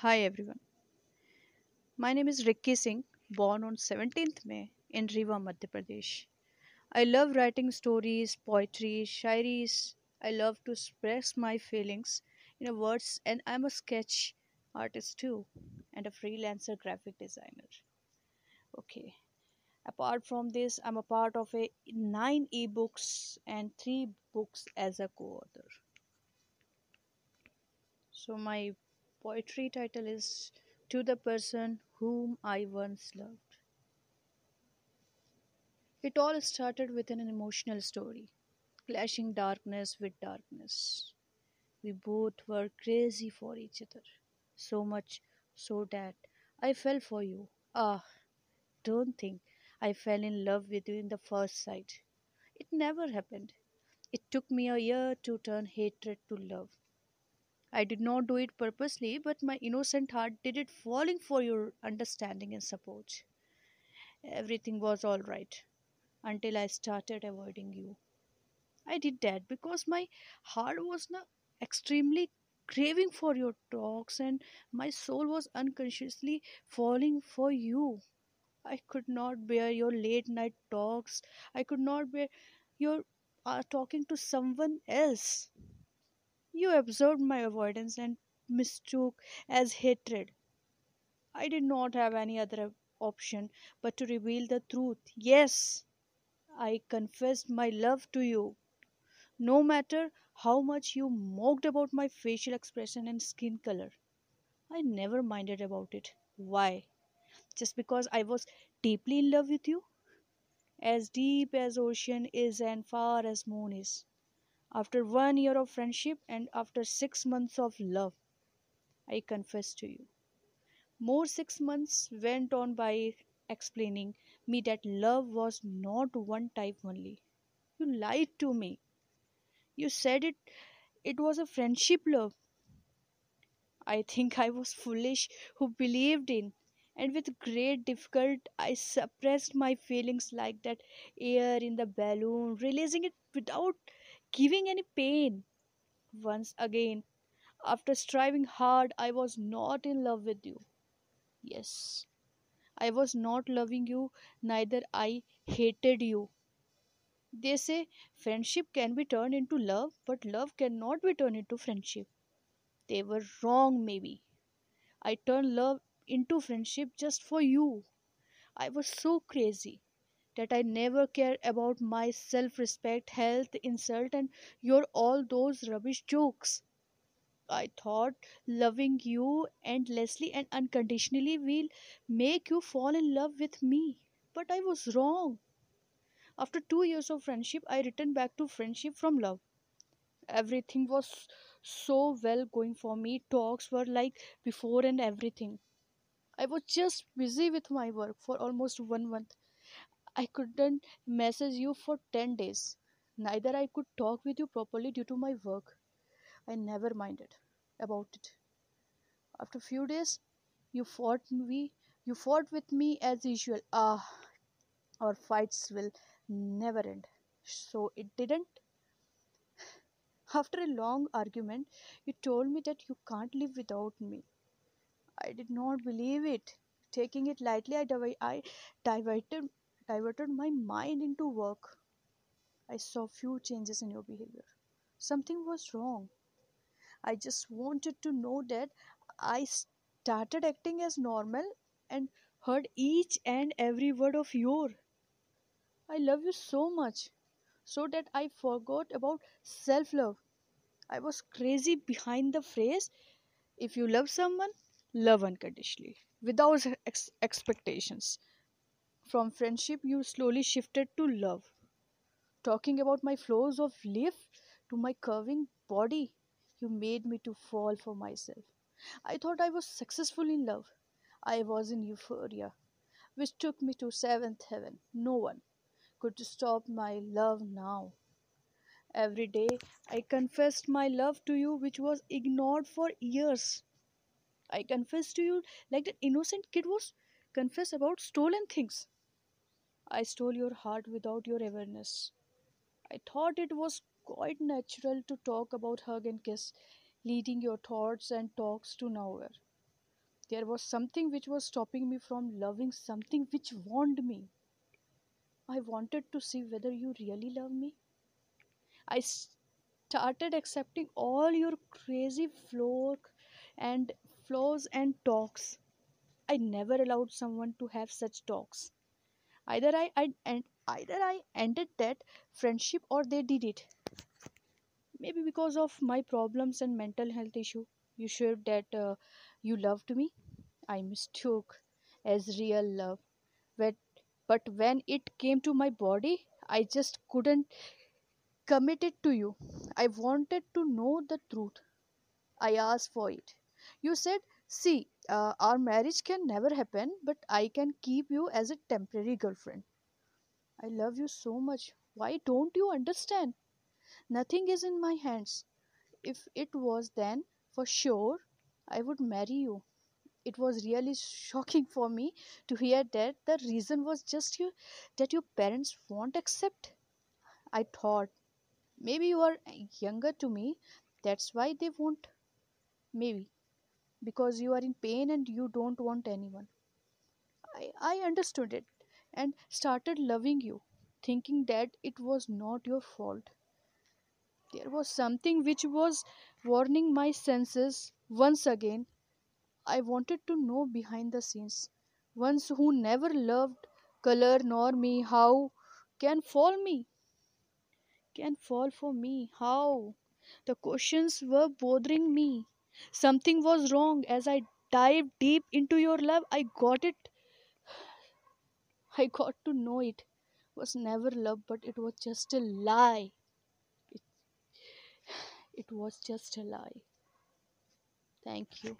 Hi everyone. My name is Rikki Singh, born on 17th May in Rewa, Madhya Pradesh. I love writing stories, poetry, shairis. I love to express my feelings in words and I'm a sketch artist too and a freelancer graphic designer. Okay. Apart from this, I'm a part of a 9 ebooks and 3 books as a co-author. So my poetry title is To the Person Whom I Once Loved. It all started with an emotional story, clashing darkness with darkness. We both were crazy for each other, so much so that I fell for you. Ah, don't think I fell in love with you in the first sight. It never happened. It took me a year to turn hatred to love. I did not do it purposely, but my innocent heart did it, falling for your understanding and support. Everything was all right until I started avoiding you. I did that because my heart was now extremely craving for your talks, and my soul was unconsciously falling for you. I could not bear your late night talks. I could not bear your uh, talking to someone else. You observed my avoidance and mistook as hatred. I did not have any other option but to reveal the truth. Yes, I confessed my love to you. No matter how much you mocked about my facial expression and skin color, I never minded about it. Why? Just because I was deeply in love with you? As deep as ocean is and far as moon is. After one year of friendship and after six months of love, I confess to you. More six months went on by explaining me that love was not one type only. You lied to me. You said it it was a friendship love. I think I was foolish who believed in and with great difficulty I suppressed my feelings like that air in the balloon, releasing it without giving any pain. Once again, after striving hard, I was not in love with you. Yes, I was not loving you, neither I hated you. They say friendship can be turned into love, but love cannot be turned into friendship. They were wrong, maybe. I turned love into friendship just for you. I was so crazy that I never care about my self respect, health, insult, and your all those rubbish jokes. I thought loving you endlessly and unconditionally will make you fall in love with me. But I was wrong. After two years of friendship, I returned back to friendship from love. Everything was so well going for me. Talks were like before and everything. I was just busy with my work for almost one month. I couldn't message you for 10 days. Neither I could talk with you properly due to my work. I never minded about it. After few days, you fought me. You fought with me as usual. Ah, our fights will never end. So it didn't. After a long argument, you told me that you can't live without me. I did not believe it. Taking it lightly, I, divi- I diverted, diverted my mind into work. I saw few changes in your behavior. Something was wrong. I just wanted to know that I started acting as normal and heard each and every word of your. I love you so much, so that I forgot about self love. I was crazy behind the phrase if you love someone, love unconditionally, without ex- expectations. From friendship, you slowly shifted to love, talking about my flows of life to my curving body. You made me to fall for myself. I thought I was successful in love. I was in euphoria, which took me to seventh heaven. No one could stop my love now. Every day I confessed my love to you, which was ignored for years. I confessed to you like that innocent kid was confess about stolen things. I stole your heart without your awareness. I thought it was quite natural to talk about hug and kiss, leading your thoughts and talks to nowhere. There was something which was stopping me from loving something which warned me. I wanted to see whether you really love me. I started accepting all your crazy flaws and flaws and talks. I never allowed someone to have such talks. Either I, I and either I ended that friendship or they did it. Maybe because of my problems and mental health issue. You showed that uh, you loved me. I mistook as real love. But, but when it came to my body, I just couldn't commit it to you. I wanted to know the truth. I asked for it. You said, See, uh, our marriage can never happen, but I can keep you as a temporary girlfriend. I love you so much. Why don't you understand? Nothing is in my hands. If it was then, for sure, I would marry you. It was really shocking for me to hear that the reason was just you that your parents won't accept. I thought maybe you are younger to me, that's why they won't. Maybe because you are in pain and you don't want anyone. I, I understood it and started loving you, thinking that it was not your fault. There was something which was warning my senses once again. I wanted to know behind the scenes. Ones who never loved color nor me, how can fall me? Can fall for me? How? The questions were bothering me. Something was wrong as I dived deep into your love. I got it. I got to know it was never love, but it was just a lie. It, it was just a lie. Thank you.